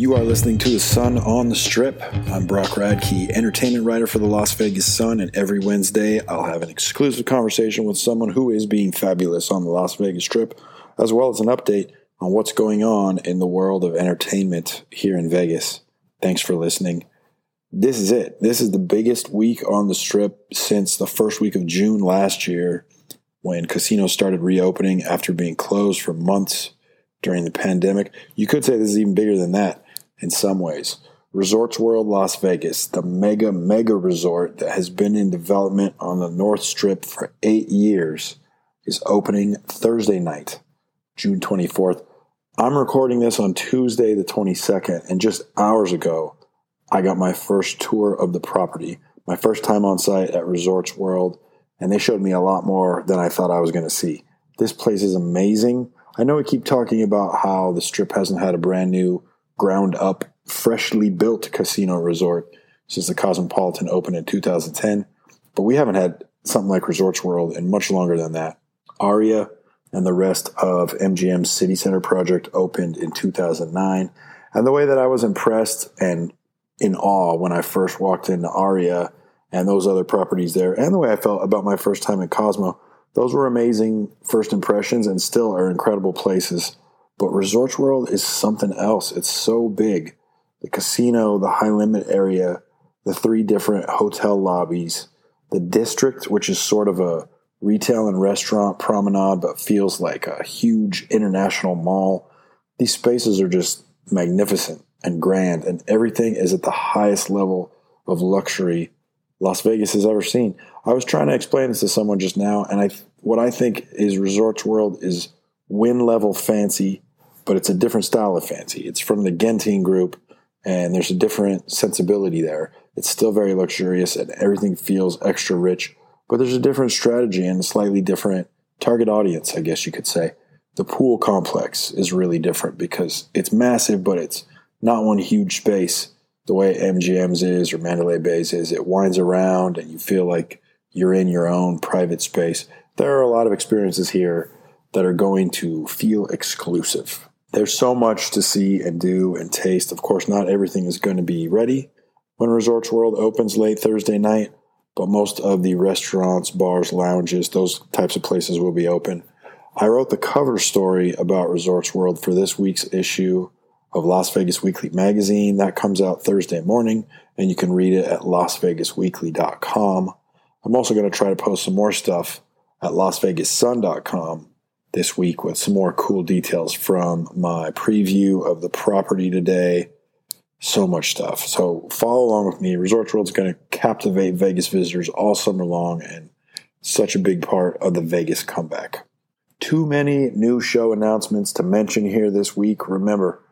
You are listening to The Sun on the Strip. I'm Brock Radke, entertainment writer for the Las Vegas Sun, and every Wednesday I'll have an exclusive conversation with someone who is being fabulous on the Las Vegas Strip, as well as an update on what's going on in the world of entertainment here in Vegas. Thanks for listening. This is it. This is the biggest week on the Strip since the first week of June last year when casinos started reopening after being closed for months during the pandemic. You could say this is even bigger than that in some ways. Resorts World Las Vegas, the mega, mega resort that has been in development on the North Strip for eight years, is opening Thursday night, June 24th. I'm recording this on Tuesday, the 22nd, and just hours ago, I got my first tour of the property, my first time on site at Resorts World, and they showed me a lot more than I thought I was going to see. This place is amazing. I know we keep talking about how the Strip hasn't had a brand new, ground up, freshly built casino resort since the Cosmopolitan opened in 2010, but we haven't had something like Resorts World in much longer than that. Aria and the rest of MGM's City Center project opened in 2009. And the way that I was impressed and in awe when I first walked into Aria and those other properties there, and the way I felt about my first time at Cosmo. Those were amazing first impressions and still are incredible places. But Resorts World is something else. It's so big. The casino, the high limit area, the three different hotel lobbies, the district, which is sort of a retail and restaurant promenade, but feels like a huge international mall. These spaces are just magnificent and grand, and everything is at the highest level of luxury Las Vegas has ever seen. I was trying to explain this to someone just now, and I what I think is Resorts World is Wynn level fancy, but it's a different style of fancy. It's from the Genting group, and there's a different sensibility there. It's still very luxurious, and everything feels extra rich, but there's a different strategy and a slightly different target audience, I guess you could say. The pool complex is really different because it's massive, but it's not one huge space the way MGM's is or Mandalay Bay's is. It winds around and you feel like you're in your own private space. There are a lot of experiences here that are going to feel exclusive. There's so much to see and do and taste. Of course, not everything is going to be ready when Resorts World opens late Thursday night, but most of the restaurants, bars, lounges, those types of places will be open. I wrote the cover story about Resorts World for this week's issue of Las Vegas Weekly magazine. That comes out Thursday morning, and you can read it at lasvegasweekly.com. I'm also going to try to post some more stuff at lasvegassun.com this week with some more cool details from my preview of the property today. So much stuff. So follow along with me. Resorts World is going to captivate Vegas visitors all summer long and such a big part of the Vegas comeback. Too many new show announcements to mention here this week. Remember,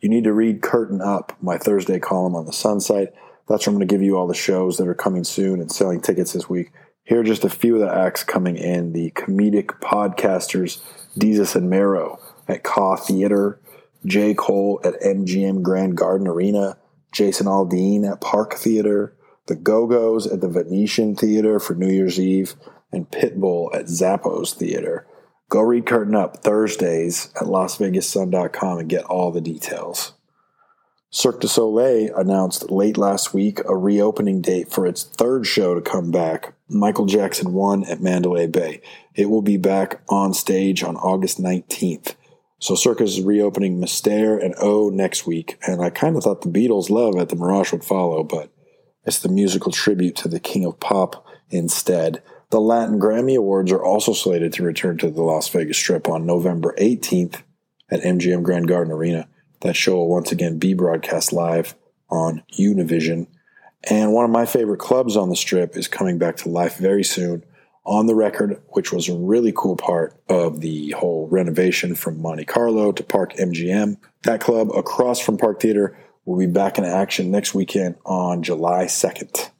you need to read Curtain Up, my Thursday column on the Sun site. That's where I'm going to give you all the shows that are coming soon and selling tickets this week. Here are just a few of the acts coming in. The comedic podcasters Desus and Mero at KA Theater, J. Cole at MGM Grand Garden Arena, Jason Aldean at Park Theater, the Go-Go's at the Venetian Theater for New Year's Eve, and Pitbull at Zappos Theater. Go read Curtain Up Thursdays at LasVegasSun.com and get all the details. Cirque du Soleil announced late last week a reopening date for its third show to come back, Michael Jackson 1 at Mandalay Bay. It will be back on stage on August 19th. So Cirque is reopening Mystere and O next week, and I kind of thought the Beatles' Love at the Mirage would follow, but it's the musical tribute to the King of Pop instead. The Latin Grammy Awards are also slated to return to the Las Vegas Strip on November 18th at MGM Grand Garden Arena. That show will once again be broadcast live on Univision. And one of my favorite clubs on the strip is coming back to life very soon on the record, which was a really cool part of the whole renovation from Monte Carlo to Park MGM. That club across from Park Theater will be back in action next weekend on July 2nd.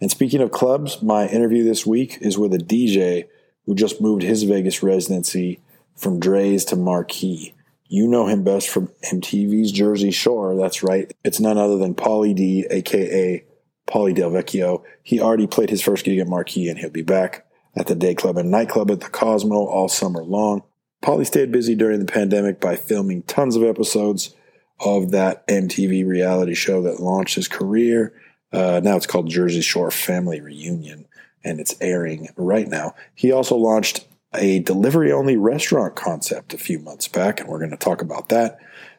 And speaking of clubs, my interview this week is with a DJ who just moved his Vegas residency from Drai's to Marquee. You know him best from MTV's Jersey Shore. That's right. It's none other than Pauly D, aka Pauly Del Vecchio. He already played his first gig at Marquee and he'll be back at the day club and nightclub at the Cosmo all summer long. Pauly stayed busy during the pandemic by filming tons of episodes of that MTV reality show that launched his career. Uh, now it's called Jersey Shore Family Reunion, and it's airing right now. He also launched a delivery only restaurant concept a few months back, and we're going to talk about that.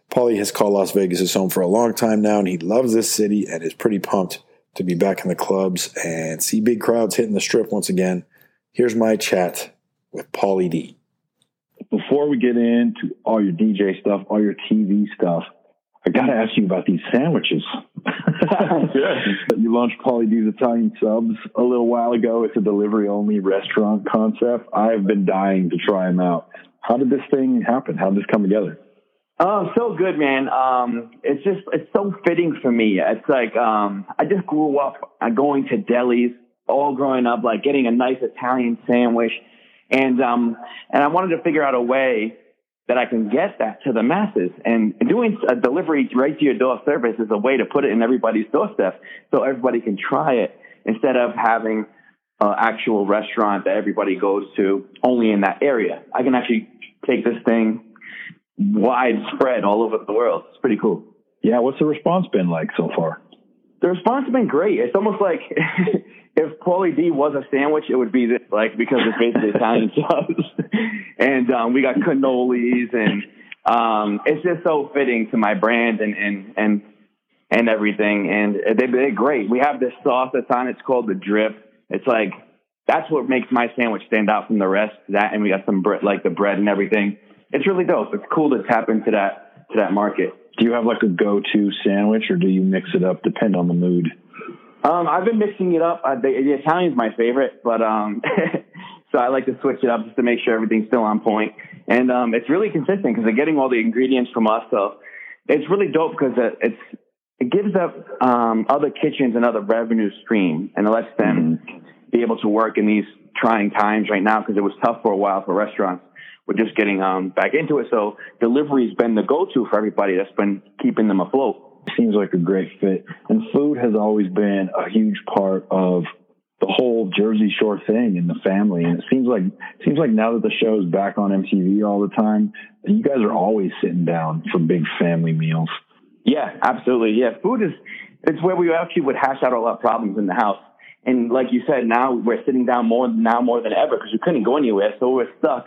Pauly has called Las Vegas his home for a long time now, and he loves this city and is pretty pumped to be back in the clubs and see big crowds hitting the strip once again. Here's my chat with Pauly D. Before we get into all your DJ stuff, all your TV stuff, I got to ask you about these sandwiches. yeah. you launched Pauly D's Italian Subs a little while ago. It's a delivery only restaurant concept. I've been dying to try them out. How did this thing happen? How did this come together? Oh, so good, man. Um, it's just, it's so fitting for me. It's like, um, I just grew up going to delis all growing up, like getting a nice Italian sandwich. And, um, and I wanted to figure out a way that I can get that to the masses. And doing a delivery right to your door service is a way to put it in everybody's doorstep so everybody can try it instead of having an actual restaurant that everybody goes to only in that area. I can actually take this thing widespread all over the world. It's pretty cool. Yeah, what's the response been like so far? The response has been great. It's almost like if Pauly D was a sandwich, it would be this, like because it's basically Italian subs, and um, we got cannolis, and um, it's just so fitting to my brand and and and and everything. And they, they're great. We have this sauce that's on. It's called the drip. It's like that's what makes my sandwich stand out from the rest. That and we got some bread, like the bread and everything it's really dope. It's cool to tap into that to that market. Do you have like a go-to sandwich, or do you mix it up? Depend on the mood. Um, I've been mixing it up. Uh, the, the Italian's my favorite, but um, so I like to switch it up just to make sure everything's still on point. And um, it's really consistent because they're getting all the ingredients from us. So it's really dope because it, it's it gives up um, other kitchens another revenue stream and it lets them mm-hmm. be able to work in these trying times right now because it was tough for a while for restaurants we're just getting um, back into it. So delivery's been the go-to for everybody that's been keeping them afloat. Seems like a great fit. And food has always been a huge part of the whole Jersey Shore thing in the family. And it seems like it seems like now that the show is back on MTV all the time, you guys are always sitting down for big family meals. Yeah, absolutely. Yeah, food is it's where we actually would hash out all our problems in the house. And like you said, now we're sitting down more now more than ever because we couldn't go anywhere, so we're stuck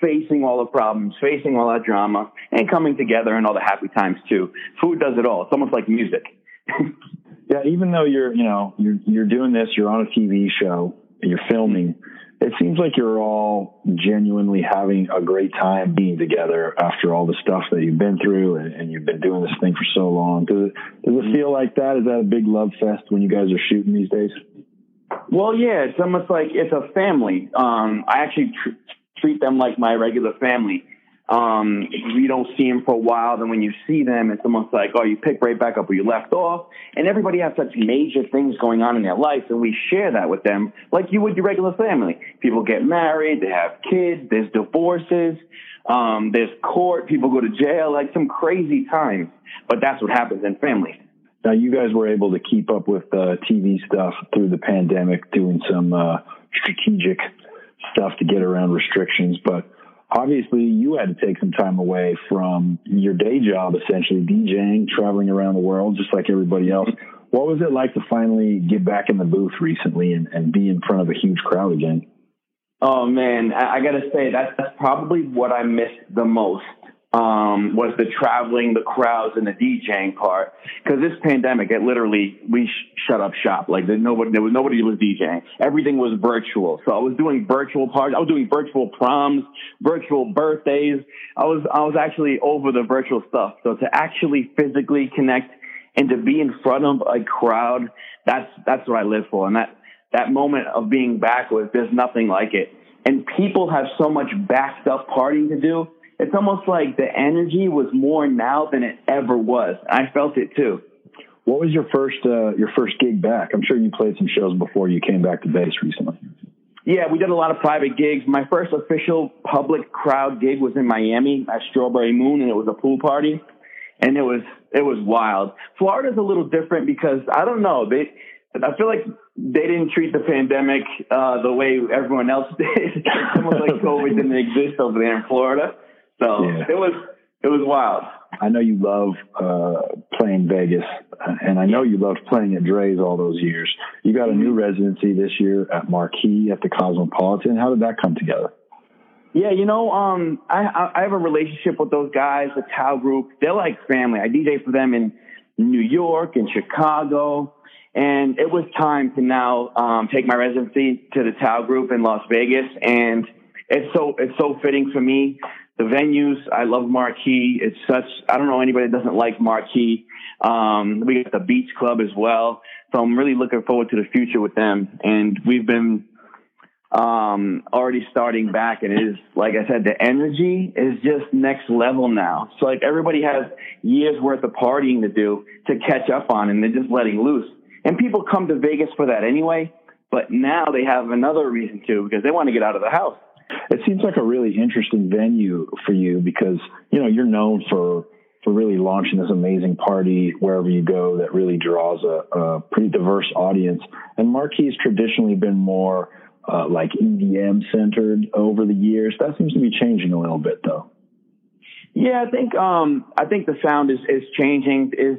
facing all the problems, facing all that drama, and coming together and all the happy times too. Food does it all. It's almost like music. yeah, even though you're, you know, you're you're doing this, you're on a TV show, and you're filming. It seems like you're all genuinely having a great time being together after all the stuff that you've been through and, and you've been doing this thing for so long. Does it does it feel like that? Is that a big love fest when you guys are shooting these days? Well, yeah, it's almost like it's a family. Um, I actually tr- treat them like my regular family. Um, don't see them for a while, then when you see them, it's almost like, oh, you pick right back up where you left off. And everybody has such major things going on in their life, and we share that with them like you would your regular family. People get married, they have kids, there's divorces, um, there's court, people go to jail, like some crazy times. But that's what happens in families. Now, you guys were able to keep up with uh, TV stuff through the pandemic, doing some uh, strategic stuff to get around restrictions. But obviously, you had to take some time away from your day job, essentially DJing, traveling around the world, just like everybody else. Mm-hmm. What was it like to finally get back in the booth recently and, and be in front of a huge crowd again? Oh man, I, I got to say that's, that's probably what I missed the most um, was the traveling, the crowds, and the DJing part. Because this pandemic, it literally we sh- shut up shop. Like there, nobody, there was nobody was DJing. Everything was virtual. So I was doing virtual parties. I was doing virtual proms, virtual birthdays. I was I was actually over the virtual stuff. So to actually physically connect and to be in front of a crowd, that's that's what I live for. And that that moment of being back was there's nothing like it. And people have so much backed up partying to do it's almost like the energy was more now than it ever was. I felt it too. What was your first uh, your first gig back? I'm sure you played some shows before you came back to base recently. Yeah, we did a lot of private gigs. My first official public crowd gig was in Miami at Strawberry Moon, and it was a pool party, and it was it was wild. Florida's a little different because I don't know they. I feel like they didn't treat the pandemic uh, the way everyone else did. it's almost like COVID didn't exist over there in Florida. So yeah. it was it was wild. I know you love uh, playing Vegas, and I know you loved playing at Drai's all those years. You got a new mm-hmm. residency this year at Marquee at the Cosmopolitan. How did that come together? Yeah, you know, um, I I have a relationship with those guys, the Tao Group. They're like family. I DJ for them in New York and Chicago, and it was time to now um, take my residency to the Tao Group in Las Vegas, and it's so it's so fitting for me. The venues, I love Marquee. It's such I don't know anybody that doesn't like Marquee. Um, we got the Beach Club as well, so I'm really looking forward to the future with them. And we've been um, already starting back. And it is, like I said, the energy is just next level now. So like everybody has years worth of partying to do to catch up on and they're just letting loose. And people come to Vegas for that anyway. But now they have another reason to because they want to get out of the house. It seems like a really interesting venue for you because, you know, you're known for for really launching this amazing party wherever you go that really draws a, a pretty diverse audience. And Marquee's traditionally been more uh, like EDM centered over the years. That seems to be changing a little bit though. Yeah, I think um, I think the sound is is changing. Is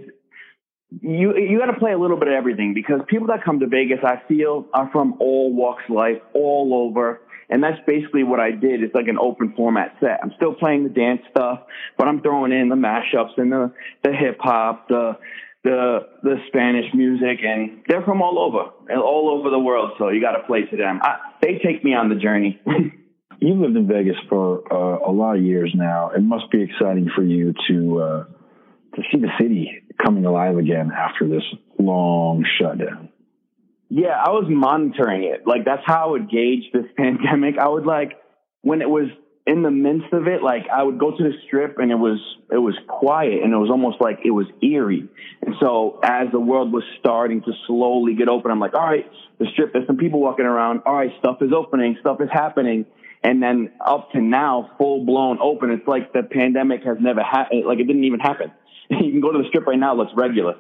you you got to play a little bit of everything because people that come to Vegas, I feel, are from all walks of life, all over. And that's basically what I did. It's like an open format set. I'm still playing the dance stuff, but I'm throwing in the mashups and the, the hip hop, the, the the Spanish music, and they're from all over, all over the world. So you got to play to them. I, they take me on the journey. You've lived in Vegas for uh, a lot of years now. It must be exciting for you to uh, to see the city coming alive again after this long shutdown. Yeah, I was monitoring it. Like that's how I would gauge this pandemic. I would like when it was in the midst of it, like I would go to the strip and it was it was quiet and it was almost like it was eerie. And so as the world was starting to slowly get open, I'm like, all right, the strip, there's some people walking around. All right, stuff is opening, stuff is happening. And then up to now, full blown open. It's like the pandemic has never happened. Like it didn't even happen. you can go to the strip right now, it looks regular.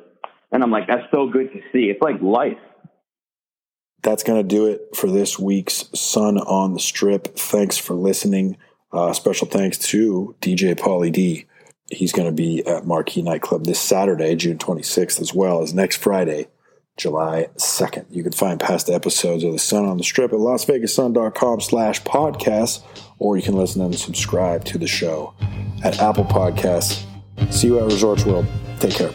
And I'm like, that's so good to see. It's like life. That's going to do it for this week's Sun on the Strip. Thanks for listening. Uh, special thanks to DJ Pauly D. He's going to be at Marquee Nightclub this Saturday, June 26th, as well as next Friday, July 2nd. You can find past episodes of The Sun on the Strip at lasvegassun.com slash podcasts, or you can listen and subscribe to the show at Apple Podcasts. See you at Resorts World. Take care.